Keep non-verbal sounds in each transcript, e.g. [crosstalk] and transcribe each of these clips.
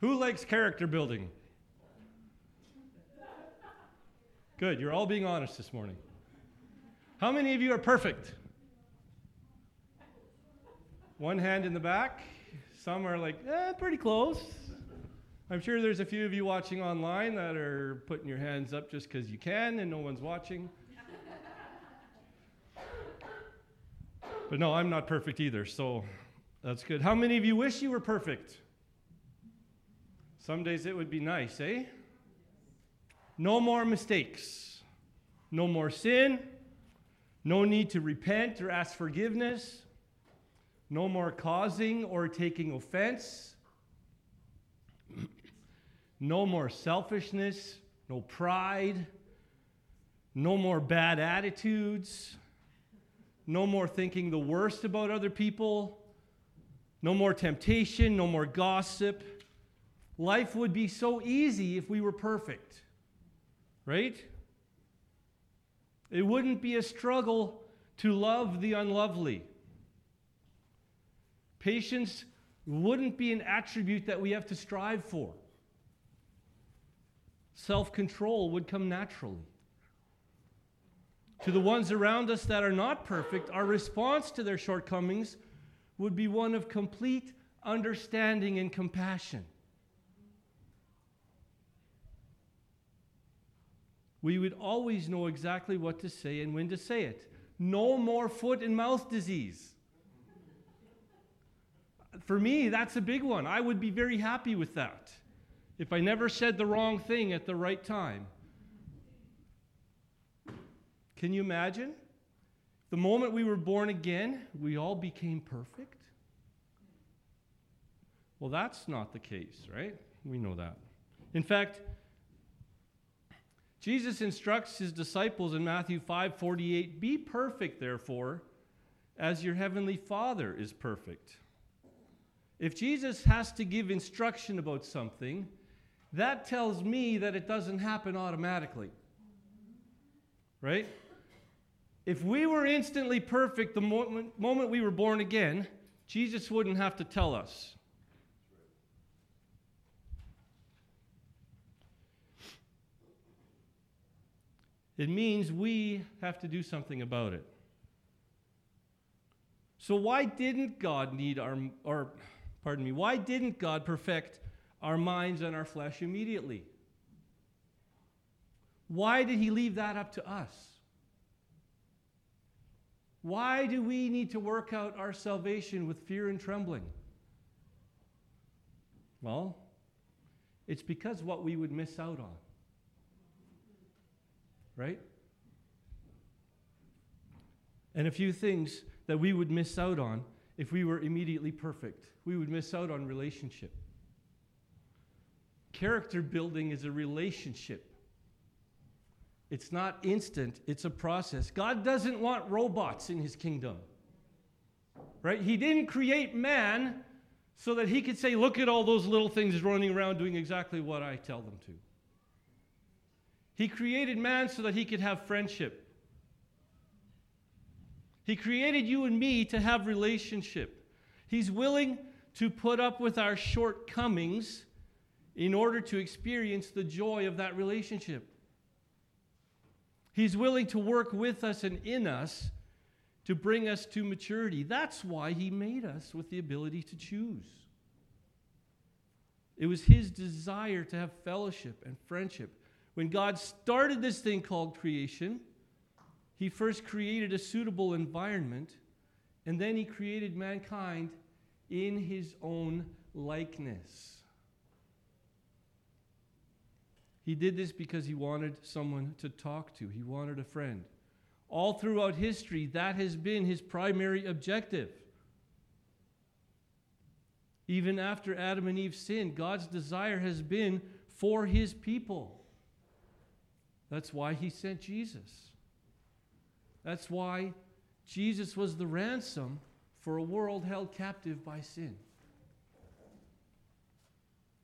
Who likes character building? Good, you're all being honest this morning. How many of you are perfect? One hand in the back. Some are like, eh, pretty close. I'm sure there's a few of you watching online that are putting your hands up just because you can and no one's watching. but no, I'm not perfect either, so that's good. How many of you wish you were perfect? Some days it would be nice, eh? No more mistakes, no more sin, no need to repent or ask forgiveness, no more causing or taking offense, [clears throat] no more selfishness, no pride, no more bad attitudes, no more thinking the worst about other people, no more temptation, no more gossip. Life would be so easy if we were perfect, right? It wouldn't be a struggle to love the unlovely. Patience wouldn't be an attribute that we have to strive for. Self control would come naturally. To the ones around us that are not perfect, our response to their shortcomings would be one of complete understanding and compassion. We would always know exactly what to say and when to say it. No more foot and mouth disease. For me, that's a big one. I would be very happy with that if I never said the wrong thing at the right time. Can you imagine? The moment we were born again, we all became perfect? Well, that's not the case, right? We know that. In fact, Jesus instructs his disciples in Matthew 5:48, "Be perfect therefore, as your heavenly Father is perfect." If Jesus has to give instruction about something, that tells me that it doesn't happen automatically. Right? If we were instantly perfect the moment, moment we were born again, Jesus wouldn't have to tell us. It means we have to do something about it. So, why didn't God need our, or, pardon me, why didn't God perfect our minds and our flesh immediately? Why did He leave that up to us? Why do we need to work out our salvation with fear and trembling? Well, it's because what we would miss out on right? And a few things that we would miss out on if we were immediately perfect. We would miss out on relationship. Character building is a relationship. It's not instant, it's a process. God doesn't want robots in his kingdom. Right? He didn't create man so that he could say, Look at all those little things running around doing exactly what I tell them to. He created man so that he could have friendship. He created you and me to have relationship. He's willing to put up with our shortcomings in order to experience the joy of that relationship. He's willing to work with us and in us to bring us to maturity. That's why He made us with the ability to choose. It was His desire to have fellowship and friendship when God started this thing called creation, He first created a suitable environment, and then He created mankind in His own likeness. He did this because He wanted someone to talk to, He wanted a friend. All throughout history, that has been His primary objective. Even after Adam and Eve sinned, God's desire has been for His people. That's why he sent Jesus. That's why Jesus was the ransom for a world held captive by sin.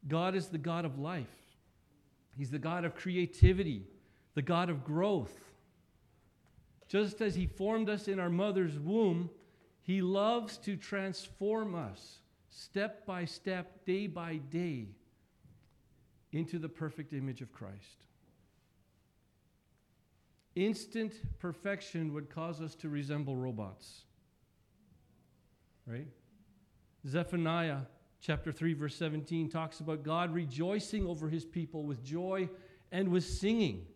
God is the God of life, He's the God of creativity, the God of growth. Just as He formed us in our mother's womb, He loves to transform us step by step, day by day, into the perfect image of Christ. Instant perfection would cause us to resemble robots. Right? Zephaniah chapter 3 verse 17 talks about God rejoicing over his people with joy and with singing.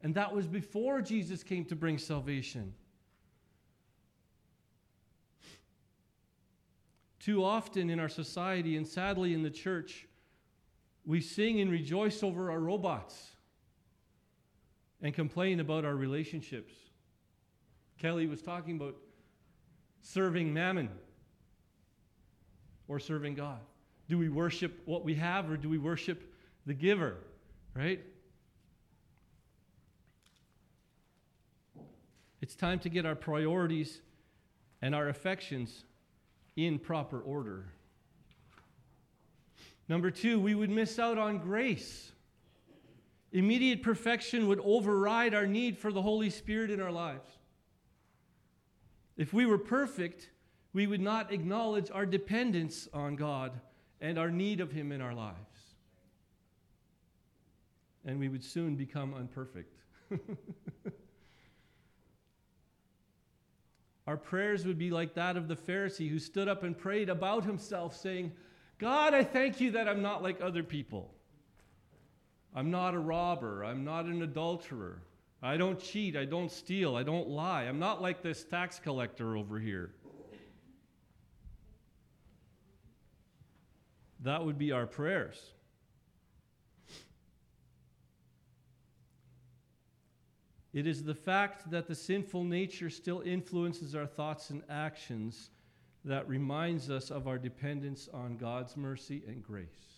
And that was before Jesus came to bring salvation. Too often in our society, and sadly in the church, we sing and rejoice over our robots and complain about our relationships. Kelly was talking about serving mammon or serving God. Do we worship what we have or do we worship the giver? Right? It's time to get our priorities and our affections in proper order. Number two, we would miss out on grace. Immediate perfection would override our need for the Holy Spirit in our lives. If we were perfect, we would not acknowledge our dependence on God and our need of Him in our lives. And we would soon become unperfect. [laughs] Our prayers would be like that of the Pharisee who stood up and prayed about himself, saying, God, I thank you that I'm not like other people. I'm not a robber. I'm not an adulterer. I don't cheat. I don't steal. I don't lie. I'm not like this tax collector over here. That would be our prayers. It is the fact that the sinful nature still influences our thoughts and actions that reminds us of our dependence on God's mercy and grace.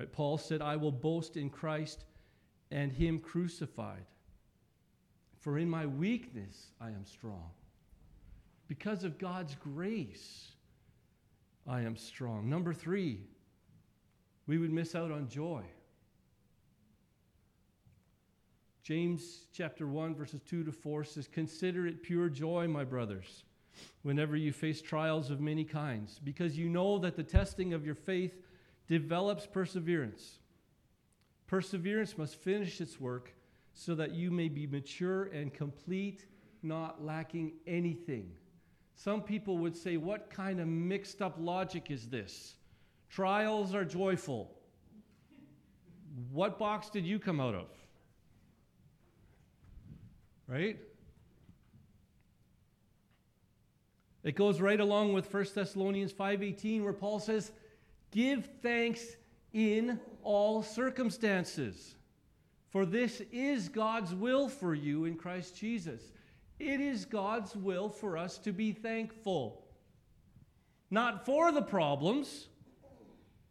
Right? Paul said, I will boast in Christ and Him crucified. For in my weakness I am strong. Because of God's grace, I am strong. Number three, we would miss out on joy. James chapter 1, verses 2 to 4 says, Consider it pure joy, my brothers, whenever you face trials of many kinds, because you know that the testing of your faith develops perseverance. Perseverance must finish its work so that you may be mature and complete, not lacking anything. Some people would say, What kind of mixed up logic is this? Trials are joyful. What box did you come out of? right? It goes right along with 1 Thessalonians 5:18 where Paul says, "Give thanks in all circumstances, for this is God's will for you in Christ Jesus." It is God's will for us to be thankful. Not for the problems,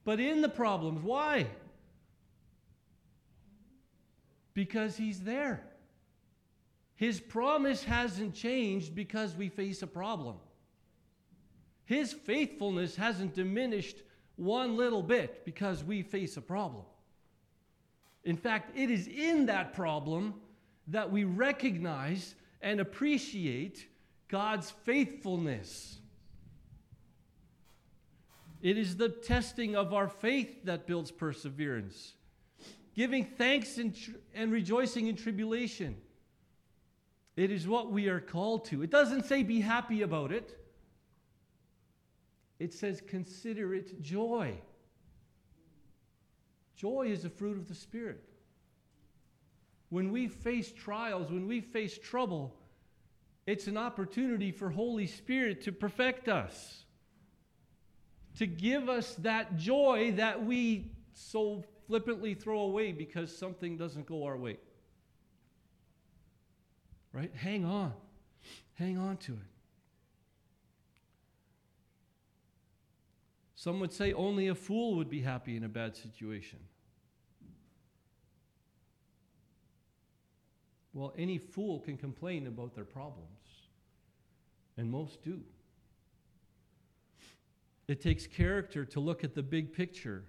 but in the problems. Why? Because he's there. His promise hasn't changed because we face a problem. His faithfulness hasn't diminished one little bit because we face a problem. In fact, it is in that problem that we recognize and appreciate God's faithfulness. It is the testing of our faith that builds perseverance, giving thanks and, and rejoicing in tribulation it is what we are called to. It doesn't say be happy about it, it says consider it joy. Joy is a fruit of the Spirit. When we face trials, when we face trouble, it's an opportunity for Holy Spirit to perfect us, to give us that joy that we so flippantly throw away because something doesn't go our way. Right? Hang on. Hang on to it. Some would say only a fool would be happy in a bad situation. Well, any fool can complain about their problems, and most do. It takes character to look at the big picture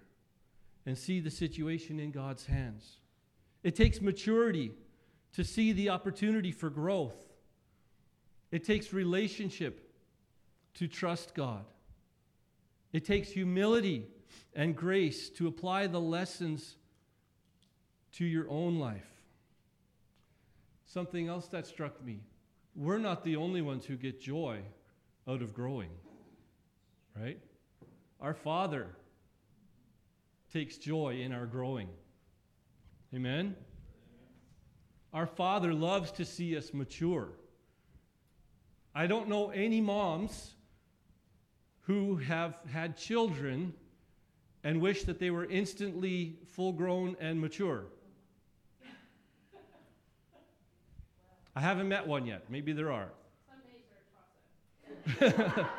and see the situation in God's hands. It takes maturity to see the opportunity for growth. It takes relationship to trust God. It takes humility and grace to apply the lessons to your own life. Something else that struck me we're not the only ones who get joy out of growing, right? Our Father takes joy in our growing. Amen? Our Father loves to see us mature. I don't know any moms who have had children and wish that they were instantly full grown and mature. I haven't met one yet. Maybe there are. [laughs]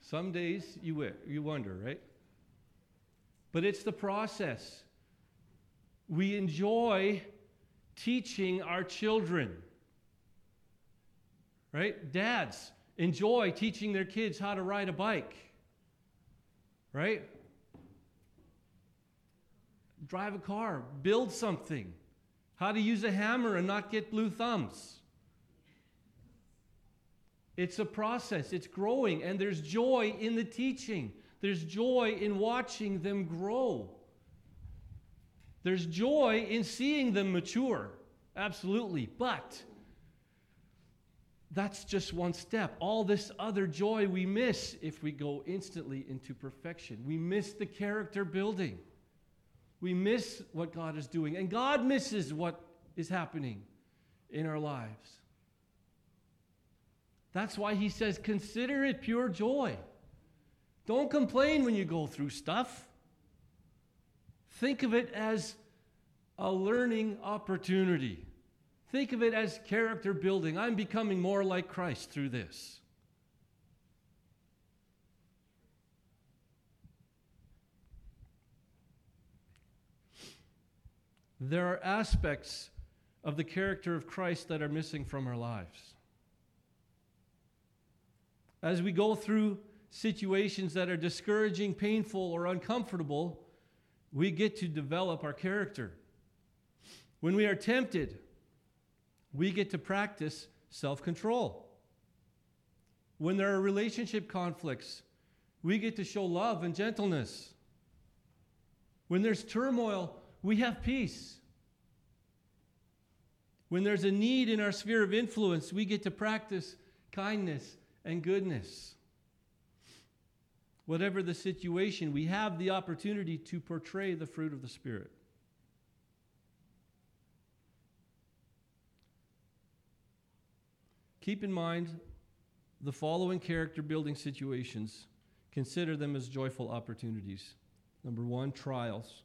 Some days you, w- you wonder, right? But it's the process. We enjoy teaching our children, right? Dads enjoy teaching their kids how to ride a bike, right? drive a car, build something, how to use a hammer and not get blue thumbs. It's a process, it's growing, and there's joy in the teaching. There's joy in watching them grow. There's joy in seeing them mature, absolutely. But that's just one step. All this other joy we miss if we go instantly into perfection. We miss the character building we miss what God is doing, and God misses what is happening in our lives. That's why he says, consider it pure joy. Don't complain when you go through stuff. Think of it as a learning opportunity. Think of it as character building. I'm becoming more like Christ through this. there are aspects of the character of Christ that are missing from our lives. As we go through situations that are discouraging, painful, or uncomfortable, we get to develop our character. When we are tempted, we get to practice self control. When there are relationship conflicts, we get to show love and gentleness. When there's turmoil, we have peace. When there's a need in our sphere of influence, we get to practice kindness and goodness. Whatever the situation, we have the opportunity to portray the fruit of the Spirit. Keep in mind the following character building situations. Consider them as joyful opportunities. Number one, trials.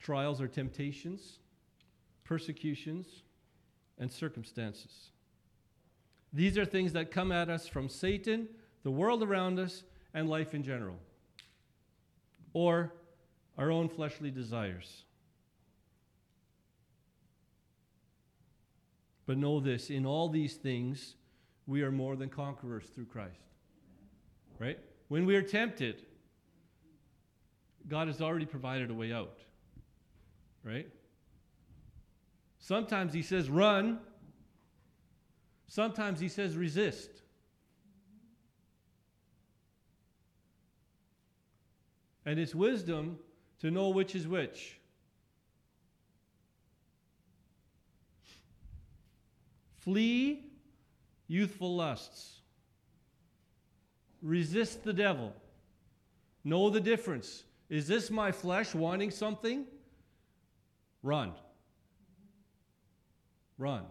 Trials are temptations, persecutions, and circumstances. These are things that come at us from Satan, the world around us, and life in general, or our own fleshly desires. But know this in all these things, we are more than conquerors through Christ. Right? When we are tempted, God has already provided a way out right? Sometimes he says run. Sometimes he says resist. And it's wisdom to know which is which. Flee youthful lusts. Resist the devil. Know the difference. Is this my flesh wanting something? Run. Run.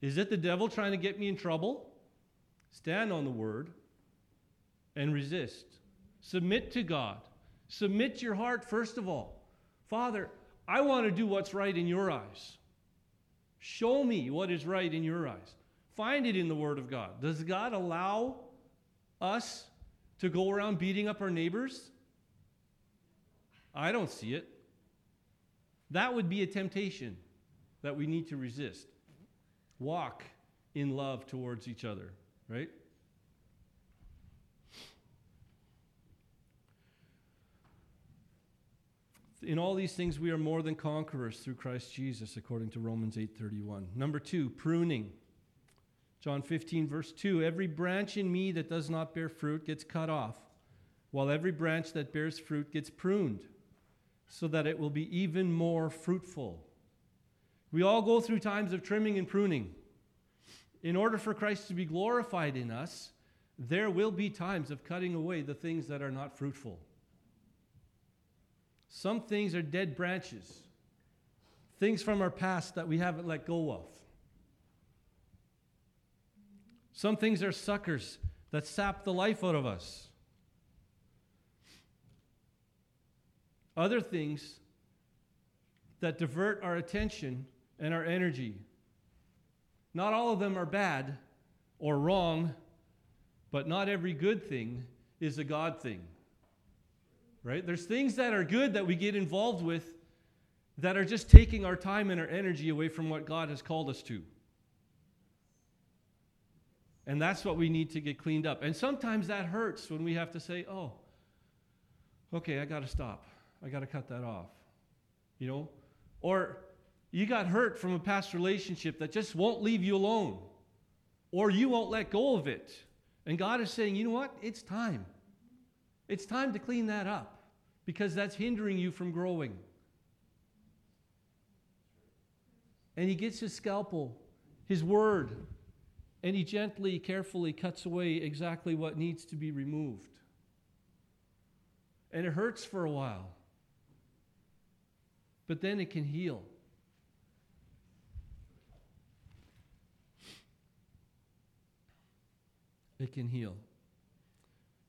Is it the devil trying to get me in trouble? Stand on the word and resist. Submit to God. Submit your heart, first of all. Father, I want to do what's right in your eyes. Show me what is right in your eyes. Find it in the Word of God. Does God allow us to go around beating up our neighbors? I don't see it. That would be a temptation that we need to resist. Walk in love towards each other, right? In all these things we are more than conquerors through Christ Jesus according to Romans 8:31. Number 2, pruning. John 15, verse 2 Every branch in me that does not bear fruit gets cut off, while every branch that bears fruit gets pruned, so that it will be even more fruitful. We all go through times of trimming and pruning. In order for Christ to be glorified in us, there will be times of cutting away the things that are not fruitful. Some things are dead branches, things from our past that we haven't let go of. Some things are suckers that sap the life out of us. Other things that divert our attention and our energy. Not all of them are bad or wrong, but not every good thing is a God thing. Right? There's things that are good that we get involved with that are just taking our time and our energy away from what God has called us to. And that's what we need to get cleaned up. And sometimes that hurts when we have to say, oh, okay, I got to stop. I got to cut that off. You know? Or you got hurt from a past relationship that just won't leave you alone, or you won't let go of it. And God is saying, you know what? It's time. It's time to clean that up because that's hindering you from growing. And he gets his scalpel, his word, and he gently, carefully cuts away exactly what needs to be removed. And it hurts for a while, but then it can heal. It can heal.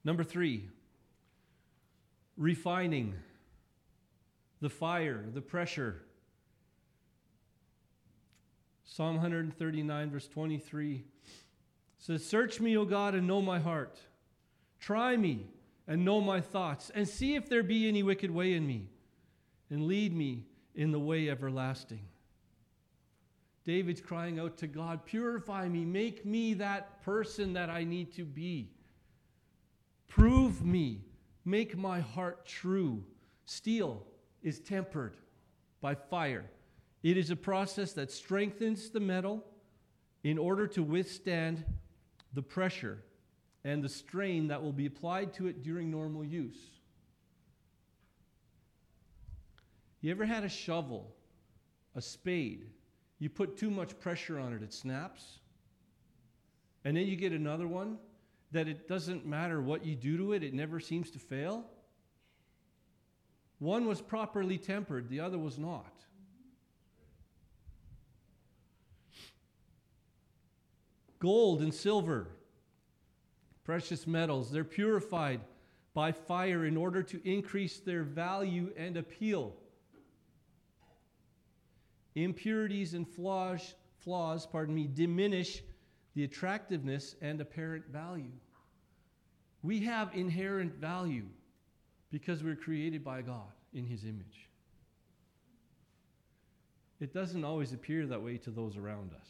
Number three, refining the fire, the pressure. Psalm 139, verse 23 says, Search me, O God, and know my heart. Try me and know my thoughts, and see if there be any wicked way in me, and lead me in the way everlasting. David's crying out to God, Purify me, make me that person that I need to be. Prove me, make my heart true. Steel is tempered by fire. It is a process that strengthens the metal in order to withstand the pressure and the strain that will be applied to it during normal use. You ever had a shovel, a spade, you put too much pressure on it, it snaps. And then you get another one that it doesn't matter what you do to it, it never seems to fail. One was properly tempered, the other was not. Gold and silver, precious metals, they're purified by fire in order to increase their value and appeal. Impurities and flaws, flaws, pardon me, diminish the attractiveness and apparent value. We have inherent value because we're created by God in His image. It doesn't always appear that way to those around us,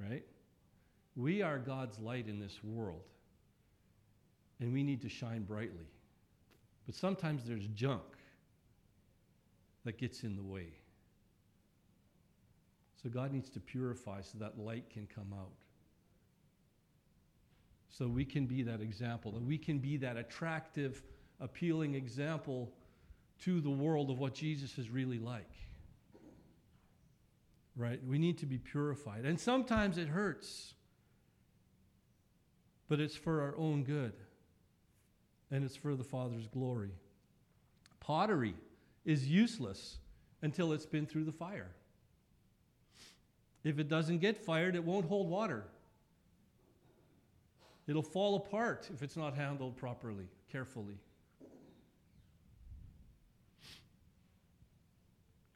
right? We are God's light in this world, and we need to shine brightly. But sometimes there's junk that gets in the way. So God needs to purify so that light can come out. So we can be that example, that we can be that attractive, appealing example to the world of what Jesus is really like. Right? We need to be purified. And sometimes it hurts, but it's for our own good, and it's for the Father's glory. Pottery is useless until it's been through the fire. If it doesn't get fired, it won't hold water. It'll fall apart if it's not handled properly, carefully.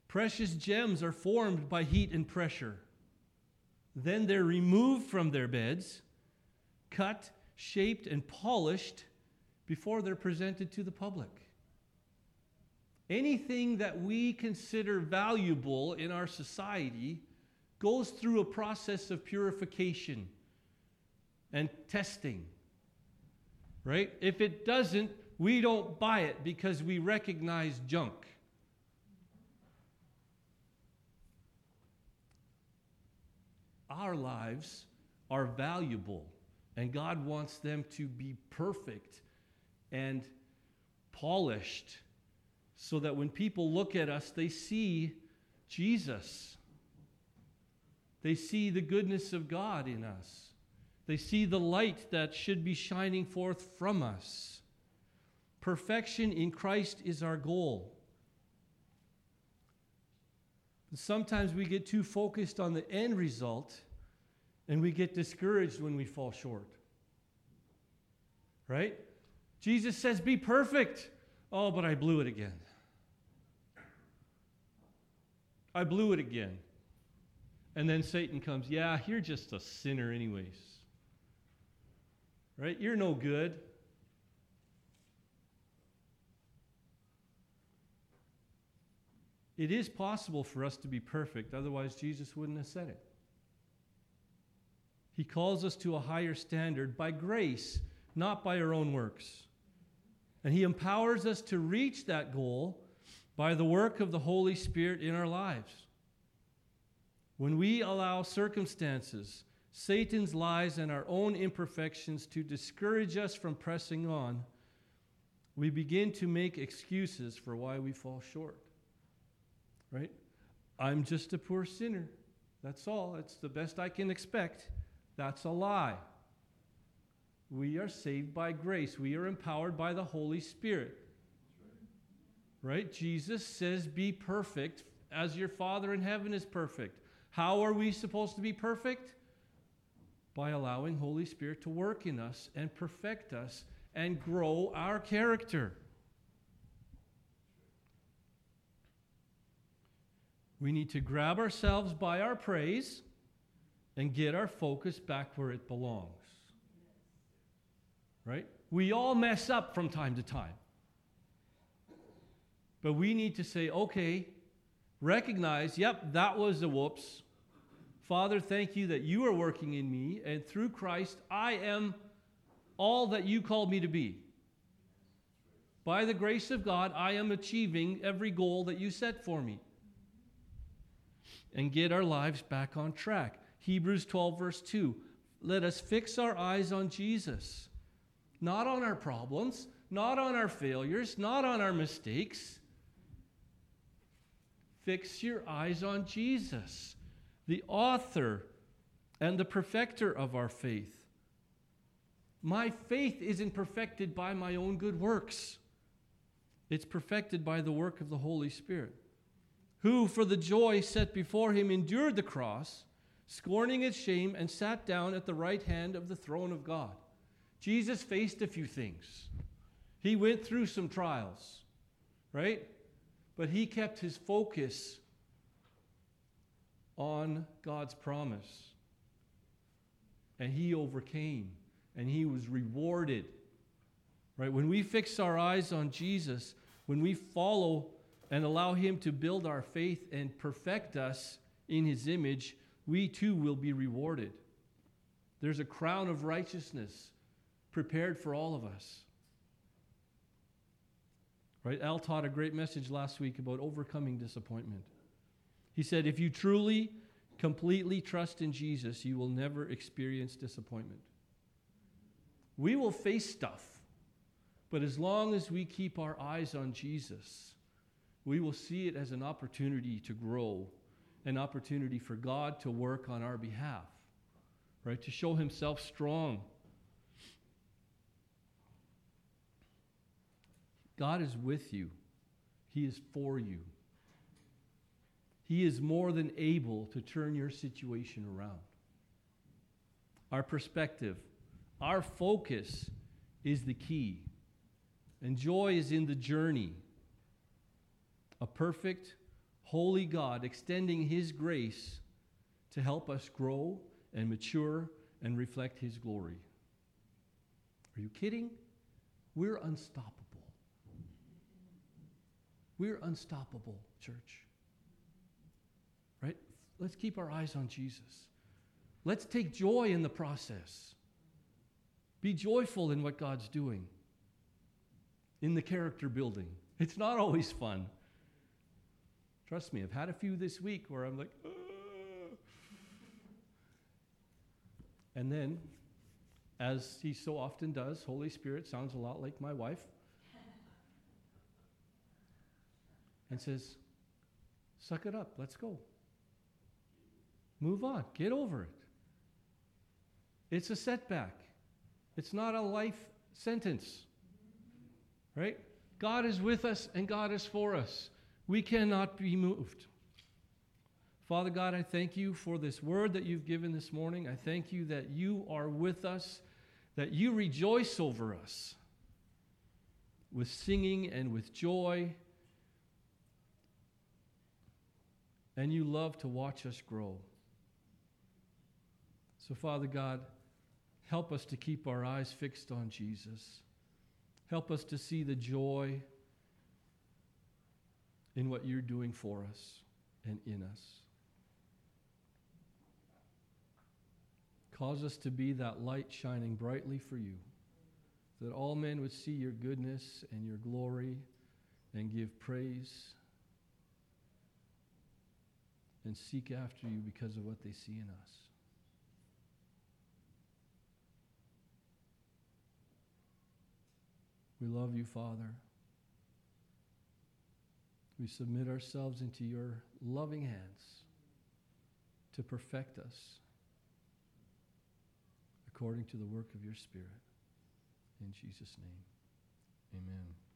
Precious gems are formed by heat and pressure. Then they're removed from their beds, cut, shaped, and polished before they're presented to the public. Anything that we consider valuable in our society goes through a process of purification and testing. Right? If it doesn't, we don't buy it because we recognize junk. our lives are valuable, and God wants them to be perfect and polished so that when people look at us, they see Jesus. They see the goodness of God in us. They see the light that should be shining forth from us. Perfection in Christ is our goal. Sometimes we get too focused on the end result and we get discouraged when we fall short. Right? Jesus says, Be perfect. Oh, but I blew it again. I blew it again. And then Satan comes, Yeah, you're just a sinner, anyways. Right? You're no good. It is possible for us to be perfect, otherwise, Jesus wouldn't have said it. He calls us to a higher standard by grace, not by our own works. And He empowers us to reach that goal by the work of the Holy Spirit in our lives. When we allow circumstances, Satan's lies, and our own imperfections to discourage us from pressing on, we begin to make excuses for why we fall short right? I'm just a poor sinner. That's all. It's the best I can expect. That's a lie. We are saved by grace. We are empowered by the Holy Spirit. Right? Jesus says, Be perfect as your Father in heaven is perfect. How are we supposed to be perfect? By allowing Holy Spirit to work in us and perfect us and grow our character. We need to grab ourselves by our praise and get our focus back where it belongs. Right? We all mess up from time to time. But we need to say, okay, recognize, yep, that was a whoops. Father, thank you that you are working in me, and through Christ, I am all that you called me to be. By the grace of God, I am achieving every goal that you set for me and get our lives back on track. Hebrews 12, verse 2. Let us fix our eyes on Jesus, not on our problems, not on our failures, not on our mistakes. Fix your eyes on Jesus, the author and the perfecter of our faith. My faith isn't perfected by my own good works. It's perfected by the work of the Holy Spirit who, for the joy set before him, endured the cross, scorning its shame, and sat down at the right hand of the throne of God. Jesus faced a few things. He went through some trials, right? But he kept his focus on God's promise. And he overcame, and he was rewarded. Right? When we fix our eyes on Jesus, when we follow and allow Him to build our faith and perfect us in His image, we too will be rewarded. There's a crown of righteousness prepared for all of us. Right? Al taught a great message last week about overcoming disappointment. He said, if you truly, completely trust in Jesus, you will never experience disappointment. We will face stuff, but as long as we keep our eyes on Jesus, we will see it as an opportunity to grow, an opportunity for God to work on our behalf, right? To show Himself strong. God is with you, He is for you. He is more than able to turn your situation around. Our perspective, our focus is the key. And joy is in the journey a perfect, holy God extending His grace to help us grow and mature and reflect His glory. Are you kidding? We're unstoppable. We're unstoppable, church. Let's keep our eyes on Jesus. Let's take joy in the process. Be joyful in what God's doing, in the character building. It's not always fun. Trust me, I've had a few this week where I'm like, And then, as he so often does, Holy Spirit sounds a lot like my wife and says, Suck it up, let's go. Move on, get over it. It's a setback, it's not a life sentence. Right? God is with us and God is for us. We cannot be moved. Father God, I thank you for this word that you've given this morning. I thank you that you are with us, that you rejoice over us with singing and with joy. And you love to watch us grow. So, Father God, help us to keep our eyes fixed on Jesus. Help us to see the joy in what you're doing for us and in us. Cause us to be that light shining brightly for you, that all men would see your goodness and your glory and give praise and seek after you because of what they see in us. We love you, Father. We submit ourselves into your loving hands to perfect us according to the work of your Spirit. In Jesus' name, amen.